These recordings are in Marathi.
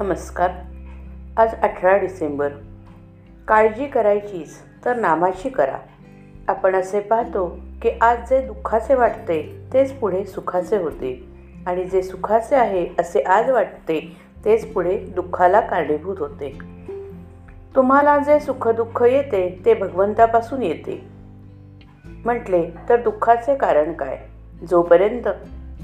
नमस्कार. आज अठरा डिसेंबर. काळजी करायचीच तर नामाची करा. आपण असे पाहतो की आज जे दुःखाचे वाटते तेच पुढे सुखाचे होते आणि जे सुखाचे आहे असे आज वाटते तेच पुढे दुःखाला कारणीभूत होते. तुम्हाला जे सुखदुःख येते ते भगवंतापासून येते. म्हटले तर दुःखाचे कारण काय? जोपर्यंत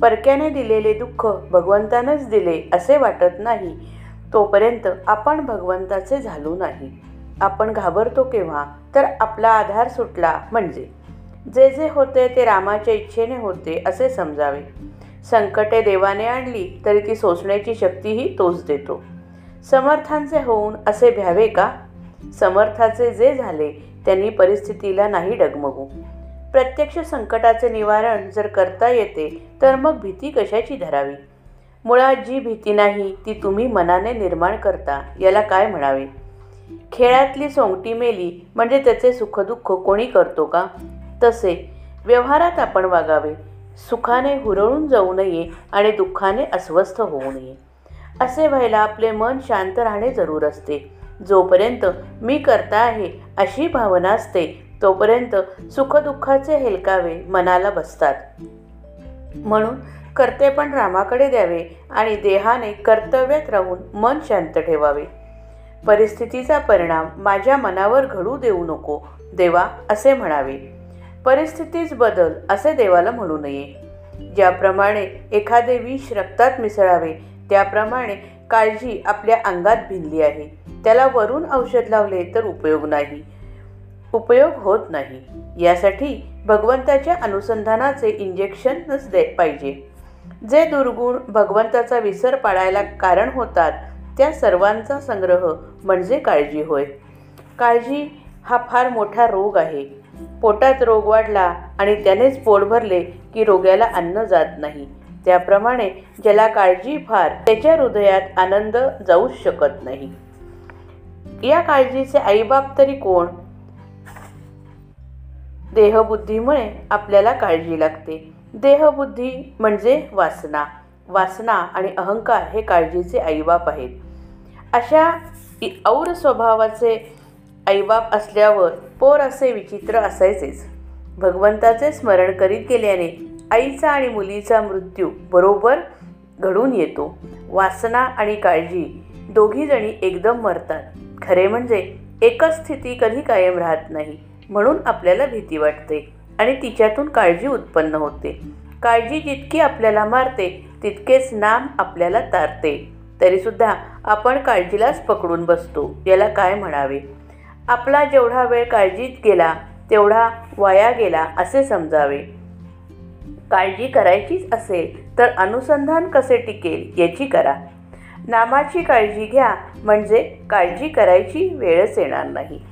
परक्याने दिलेले दुःख भगवंतानंच दिले असे वाटत नाही तोपर्यंत आपण भगवंताचे झालो नाही. आपण घाबरतो केव्हा? तर आपला आधार सुटला म्हणजे. जे जे होते ते रामाच्या इच्छेने होते असे समजावे. संकटे देवाने आणली तरी ती सोसण्याची शक्तीही तोच देतो. समर्थांचे होऊन असे भ्यावे का? समर्थाचे जे झाले त्यांनी परिस्थितीला नाही डगमगू. प्रत्यक्ष संकटाचे निवारण जर करता येते तर मग भीती कशाची धरावी? मुळात जी भीती नाही ती तुम्ही मनाने निर्माण करता. याला काय म्हणावे? खेळातली सोंगटी मेली म्हणजे त्याचे सुखदुःख कोणी करतो का? तसे व्यवहारात आपण वागावे. सुखाने हुरळून जाऊ नये आणि दुःखाने अस्वस्थ होऊ नये. असे व्हायला आपले मन शांत राहणे जरूर असते. जोपर्यंत मी करता आहे अशी भावना असते तोपर्यंत सुखदुःखाचे हेलकावे मनाला बसतात. म्हणून कर्ते पण रामाकडे द्यावे आणि देहाने कर्तव्यात राहून मन शांत ठेवावे. परिस्थितीचा परिणाम माझ्या मनावर घडू देऊ नको देवा असे म्हणावे. परिस्थितीच बदल असे देवाला म्हणू नये. ज्याप्रमाणे एखादे विष रक्तात मिसळावे त्याप्रमाणे काळजी आपल्या अंगात भिनली आहे. त्याला वरून औषध लावले तर उपयोग नाही. उपयोग होत नाही. यासाठी भगवंताच्या अनुसंधानाचे इंजेक्शनच दे पाहिजे. जे दुर्गुण भगवंताचा विसर पाडायला कारण होतात त्या सर्वांचा संग्रह म्हणजे काळजी होय. काळजी हा फार मोठा रोग आहे. पोटात रोग वाढला आणि त्यानेच पोट भरले की रोग्याला अन्न जात नाही. त्याप्रमाणे ज्याला काळजी फार त्याच्या हृदयात आनंद जाऊच शकत नाही. या काळजीचे आईबाप तरी कोण? देहबुद्धीमुळे आपल्याला काळजी लागते. देहबुद्धी म्हणजे वासना. वासना आणि अहंकार हे काळजीचे आईबाप आहेत. अशा और स्वभावाचे आईबाप असल्यावर पोर असे विचित्र असायचेच. भगवंताचे स्मरण करीत गेल्याने आईचा आणि मुलीचा मृत्यू बरोबर घडून येतो. वासना आणि काळजी दोघीजणी एकदम मरतात. खरे म्हणजे एकच स्थिती कधी कायम राहत नाही. म्हणून आपल्याला भीती वाटते आणि तिच्यातून काळजी उत्पन्न होते. काळजी जितकी आपल्याला मारते तितकेच नाम आपल्याला तारते. तरीसुद्धा आपण काळजीलाच पकडून बसतो याला काय म्हणावे? आपला जेवढा वेळ काळजीत गेला तेवढा वाया गेला असे समजावे. काळजी करायचीच असेल तर अनुसंधान कसे टिकेल याची करा. नामाची काळजी घ्या म्हणजे काळजी करायची वेळच येणार नाही.